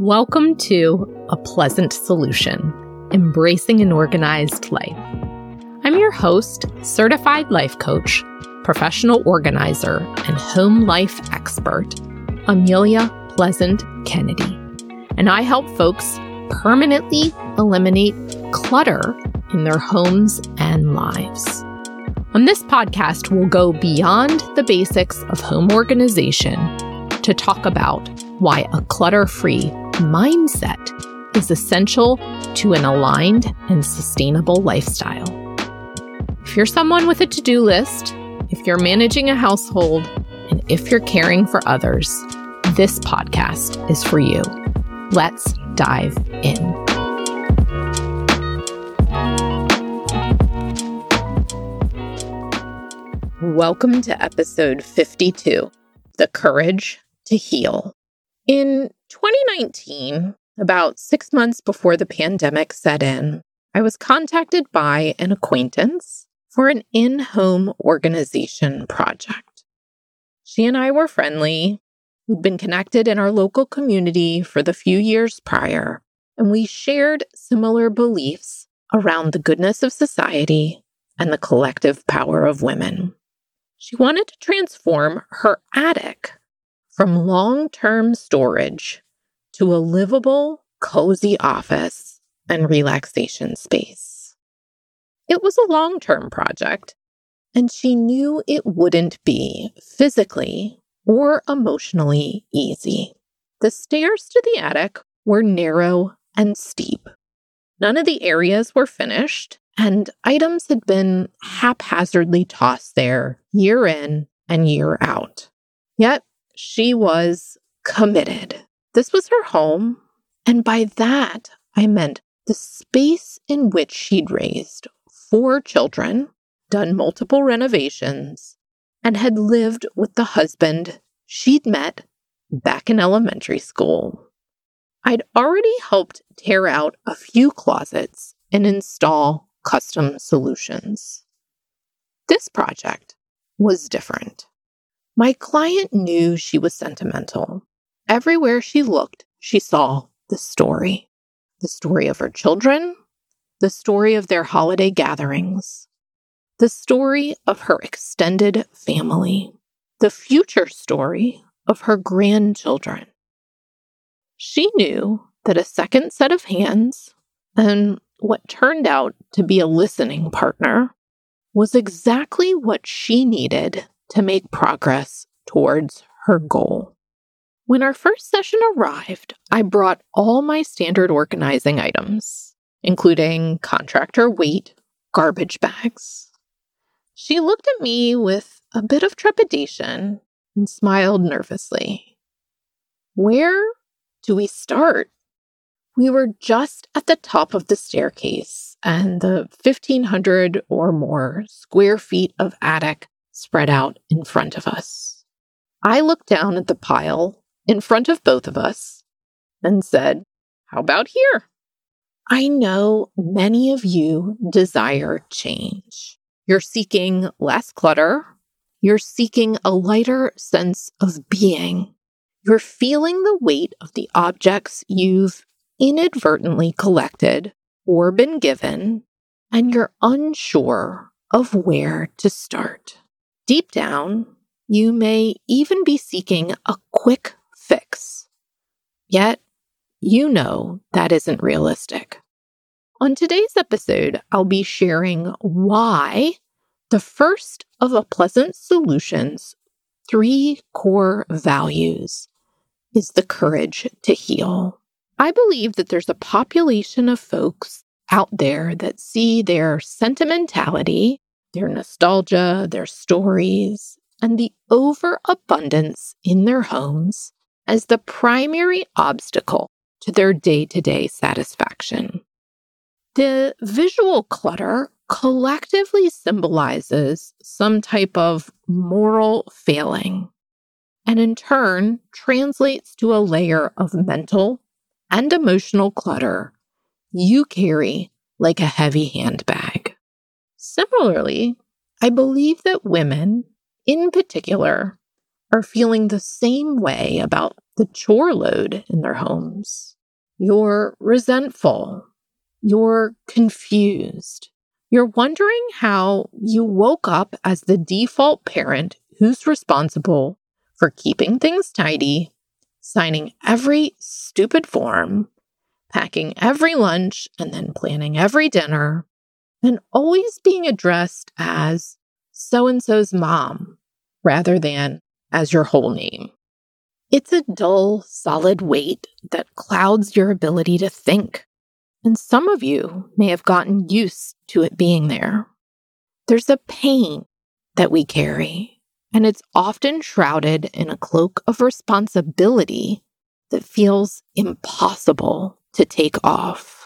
Welcome to A Pleasant Solution Embracing an Organized Life. I'm your host, certified life coach, professional organizer, and home life expert, Amelia Pleasant Kennedy. And I help folks permanently eliminate clutter in their homes and lives. On this podcast, we'll go beyond the basics of home organization to talk about why a clutter free mindset is essential to an aligned and sustainable lifestyle. If you're someone with a to do list, if you're managing a household, and if you're caring for others, this podcast is for you. Let's dive in. Welcome to episode 52 The Courage to Heal. In 2019, about six months before the pandemic set in, I was contacted by an acquaintance for an in home organization project. She and I were friendly. We'd been connected in our local community for the few years prior, and we shared similar beliefs around the goodness of society and the collective power of women. She wanted to transform her attic from long term storage to a livable, cozy office and relaxation space. It was a long term project, and she knew it wouldn't be physically or emotionally easy. The stairs to the attic were narrow and steep. None of the areas were finished, and items had been haphazardly tossed there year in and year out. Yet she was committed. This was her home. And by that, I meant the space in which she'd raised four children, done multiple renovations, and had lived with the husband she'd met back in elementary school. I'd already helped tear out a few closets and install custom solutions. This project was different. My client knew she was sentimental. Everywhere she looked, she saw the story the story of her children, the story of their holiday gatherings, the story of her extended family, the future story of her grandchildren. She knew that a second set of hands and what turned out to be a listening partner was exactly what she needed to make progress towards her goal. When our first session arrived, I brought all my standard organizing items, including contractor weight garbage bags. She looked at me with a bit of trepidation and smiled nervously. Where do we start? We were just at the top of the staircase, and the 1,500 or more square feet of attic spread out in front of us. I looked down at the pile in front of both of us and said, How about here? I know many of you desire change. You're seeking less clutter. You're seeking a lighter sense of being. You're feeling the weight of the objects you've inadvertently collected or been given, and you're unsure of where to start. Deep down, you may even be seeking a quick fix. Yet, you know that isn't realistic. On today's episode, I'll be sharing why the first of a Pleasant Solutions three core values is the courage to heal. I believe that there's a population of folks out there that see their sentimentality their nostalgia, their stories, and the overabundance in their homes as the primary obstacle to their day to day satisfaction. The visual clutter collectively symbolizes some type of moral failing, and in turn translates to a layer of mental and emotional clutter you carry like a heavy handbag. Similarly, I believe that women, in particular, are feeling the same way about the chore load in their homes. You're resentful. You're confused. You're wondering how you woke up as the default parent who's responsible for keeping things tidy, signing every stupid form, packing every lunch, and then planning every dinner, and always being addressed as so and so's mom rather than as your whole name. It's a dull, solid weight that clouds your ability to think. And some of you may have gotten used to it being there. There's a pain that we carry, and it's often shrouded in a cloak of responsibility that feels impossible to take off.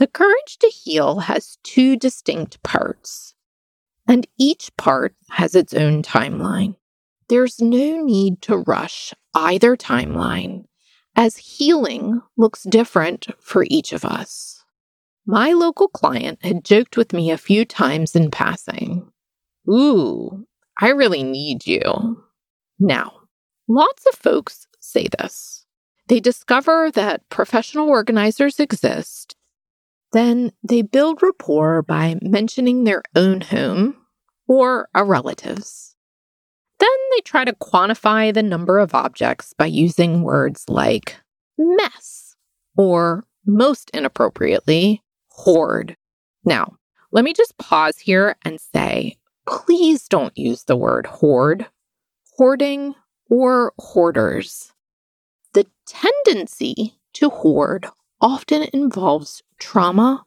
The courage to heal has two distinct parts, and each part has its own timeline. There's no need to rush either timeline, as healing looks different for each of us. My local client had joked with me a few times in passing Ooh, I really need you. Now, lots of folks say this. They discover that professional organizers exist. Then they build rapport by mentioning their own home or a relative's. Then they try to quantify the number of objects by using words like mess or, most inappropriately, hoard. Now, let me just pause here and say please don't use the word hoard, hoarding, or hoarders. The tendency to hoard often involves trauma,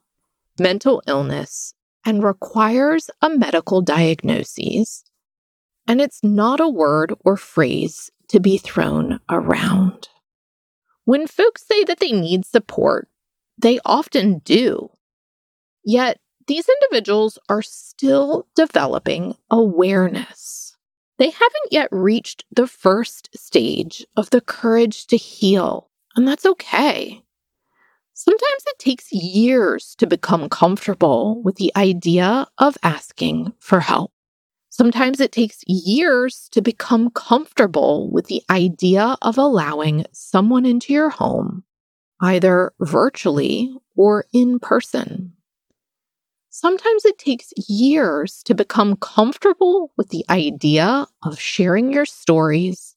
mental illness, and requires a medical diagnosis and it's not a word or phrase to be thrown around. When folks say that they need support, they often do. Yet, these individuals are still developing awareness. They haven't yet reached the first stage of the courage to heal, and that's okay. Sometimes it takes years to become comfortable with the idea of asking for help. Sometimes it takes years to become comfortable with the idea of allowing someone into your home, either virtually or in person. Sometimes it takes years to become comfortable with the idea of sharing your stories,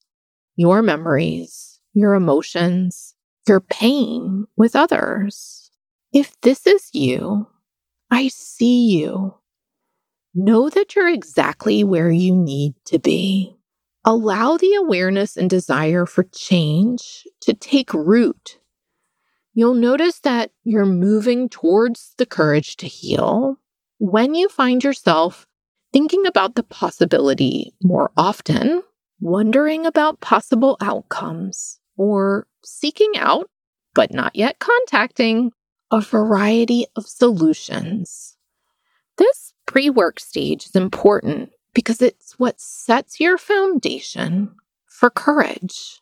your memories, your emotions, your pain with others. If this is you, I see you. Know that you're exactly where you need to be. Allow the awareness and desire for change to take root. You'll notice that you're moving towards the courage to heal when you find yourself thinking about the possibility more often, wondering about possible outcomes, or seeking out, but not yet contacting, a variety of solutions. This pre work stage is important because it's what sets your foundation for courage.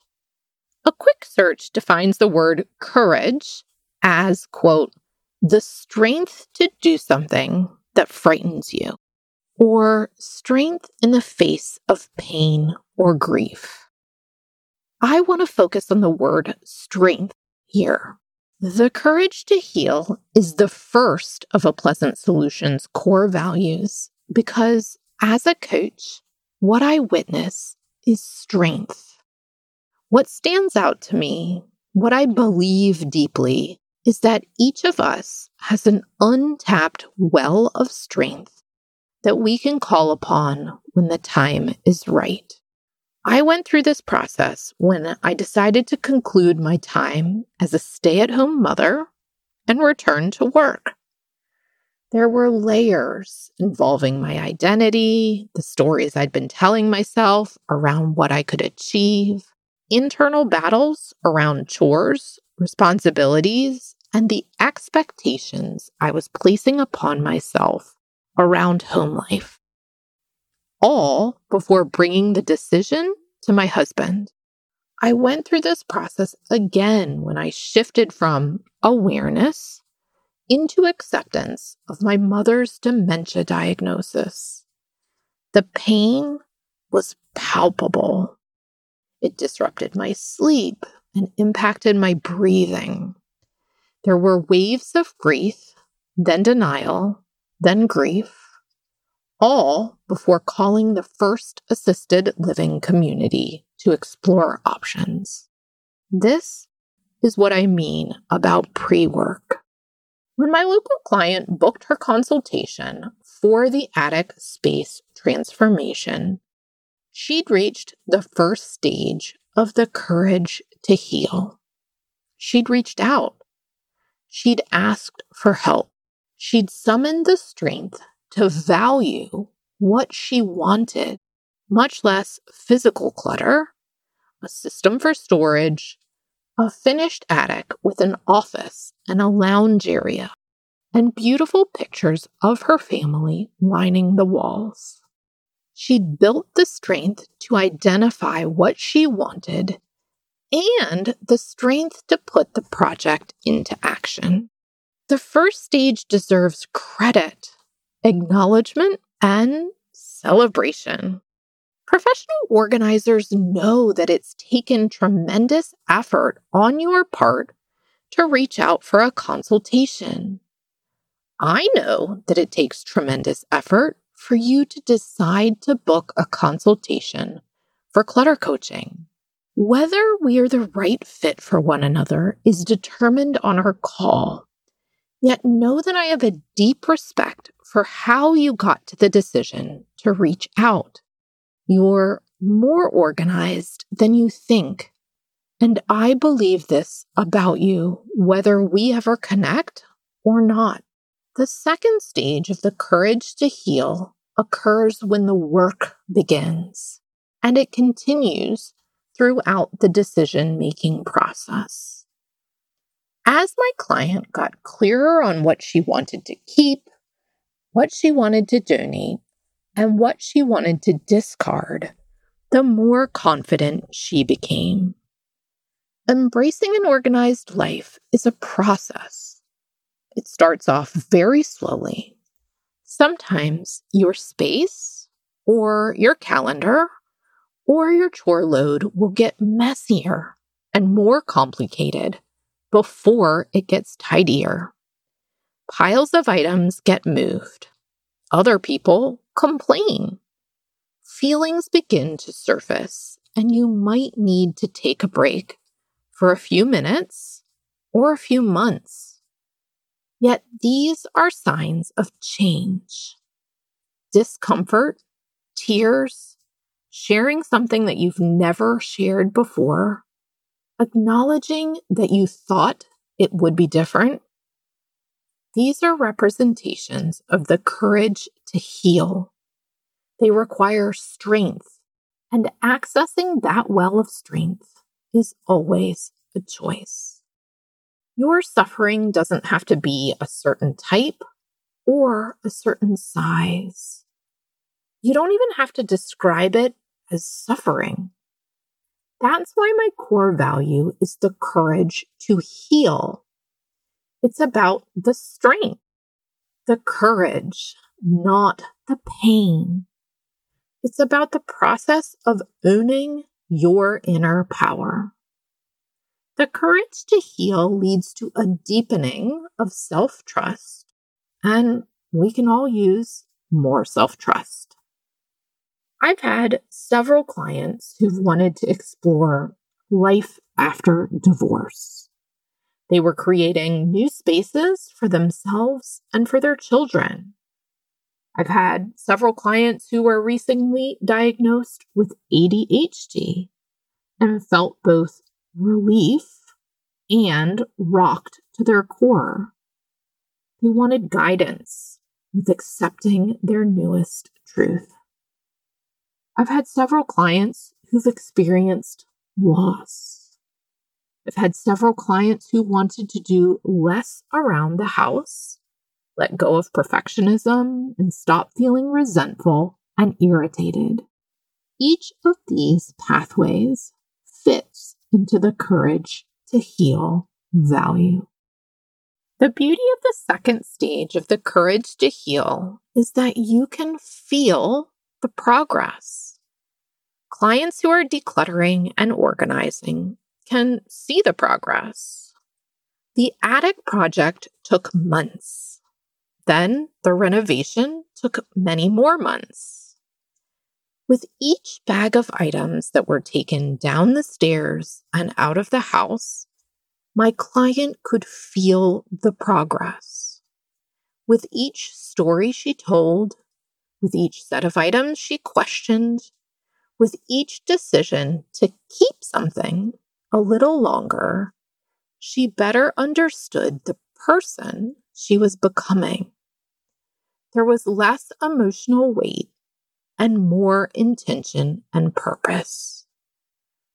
A quick search defines the word courage as, quote, the strength to do something that frightens you, or strength in the face of pain or grief. I want to focus on the word strength here the courage to heal is the first of a Pleasant Solutions core values because, as a coach, what I witness is strength. What stands out to me, what I believe deeply, is that each of us has an untapped well of strength that we can call upon when the time is right. I went through this process when I decided to conclude my time as a stay at home mother and return to work. There were layers involving my identity, the stories I'd been telling myself around what I could achieve, internal battles around chores, responsibilities, and the expectations I was placing upon myself around home life all before bringing the decision to my husband. I went through this process again when I shifted from awareness into acceptance of my mother's dementia diagnosis. The pain was palpable. It disrupted my sleep and impacted my breathing. There were waves of grief, then denial, then grief, all before calling the first assisted living community to explore options. This is what I mean about pre work. When my local client booked her consultation for the attic space transformation, she'd reached the first stage of the courage to heal. She'd reached out. She'd asked for help. She'd summoned the strength to value what she wanted, much less physical clutter, a system for storage, a finished attic with an office and a lounge area, and beautiful pictures of her family lining the walls. She'd built the strength to identify what she wanted and the strength to put the project into action. The first stage deserves credit, acknowledgement, and celebration. Professional organizers know that it's taken tremendous effort on your part to reach out for a consultation. I know that it takes tremendous effort for you to decide to book a consultation for clutter coaching. Whether we are the right fit for one another is determined on our call. Yet know that I have a deep respect for how you got to the decision to reach out. You're more organized than you think. And I believe this about you, whether we ever connect or not. The second stage of the courage to heal occurs when the work begins, and it continues throughout the decision making process. As my client got clearer on what she wanted to keep, what she wanted to donate, and what she wanted to discard, the more confident she became. Embracing an organized life is a process it starts off very slowly. Sometimes your space or your calendar or your chore load will get messier and more complicated before it gets tidier. Piles of items get moved. Other people complain. Feelings begin to surface, and you might need to take a break for a few minutes or a few months. Yet these are signs of change. Discomfort, tears, sharing something that you've never shared before, acknowledging that you thought it would be different. These are representations of the courage to heal. They require strength, and accessing that well of strength is always a choice. Your suffering doesn't have to be a certain type or a certain size. You don't even have to describe it as suffering. That's why my core value is the courage to heal. It's about the strength, the courage, not the pain. It's about the process of owning your inner power. The courage to heal leads to a deepening of self trust, and we can all use more self trust. I've had several clients who've wanted to explore life after divorce. They were creating new spaces for themselves and for their children. I've had several clients who were recently diagnosed with ADHD and felt both relief and rocked to their core. They wanted guidance with accepting their newest truth. I've had several clients who've experienced loss. I've had several clients who wanted to do less around the house, let go of perfectionism, and stop feeling resentful and irritated. Each of these pathways fits into the courage to heal value. The beauty of the second stage of the courage to heal is that you can feel the progress. clients who are decluttering and organizing can see the progress. The attic project took months. Then the renovation took many more months. With each bag of items that were taken down the stairs and out of the house, my client could feel the progress. With each story she told, with each set of items she questioned, with each decision to keep something a little longer, she better understood the person she was becoming. There was less emotional weight and more intention and purpose.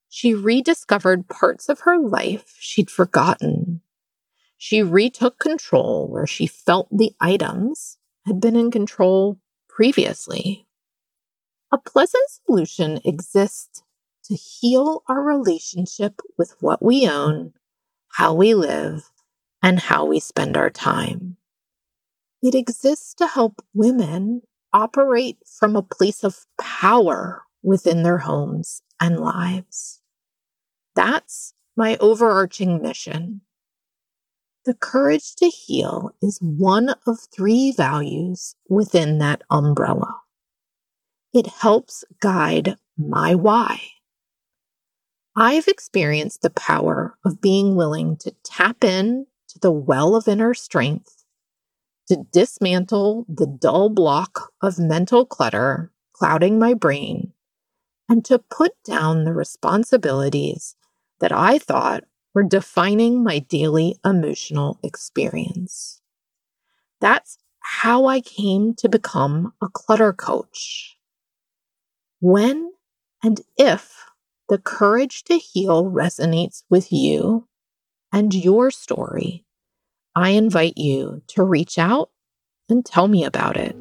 She rediscovered parts of her life she'd forgotten. She retook control where she felt the items had been in control previously. A pleasant solution exists to heal our relationship with what we own, how we live, and how we spend our time. It exists to help women operate from a place of power within their homes and lives. That's my overarching mission. The courage to heal is one of three values within that umbrella. It helps guide my why. I've experienced the power of being willing to tap in to the well of inner strength, to dismantle the dull block of mental clutter clouding my brain, and to put down the responsibilities that I thought were defining my daily emotional experience. That's how I came to become a clutter coach. When and if the courage to heal resonates with you and your story, I invite you to reach out and tell me about it.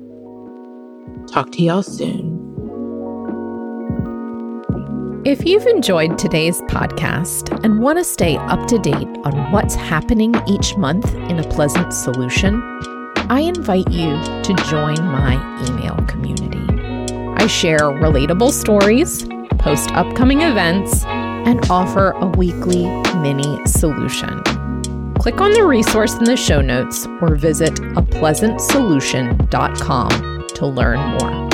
Talk to y'all soon. If you've enjoyed today's podcast and want to stay up to date on what's happening each month in a Pleasant Solution, I invite you to join my email community. I share relatable stories, post upcoming events, and offer a weekly mini solution. Click on the resource in the show notes or visit apleasantsolution.com to learn more.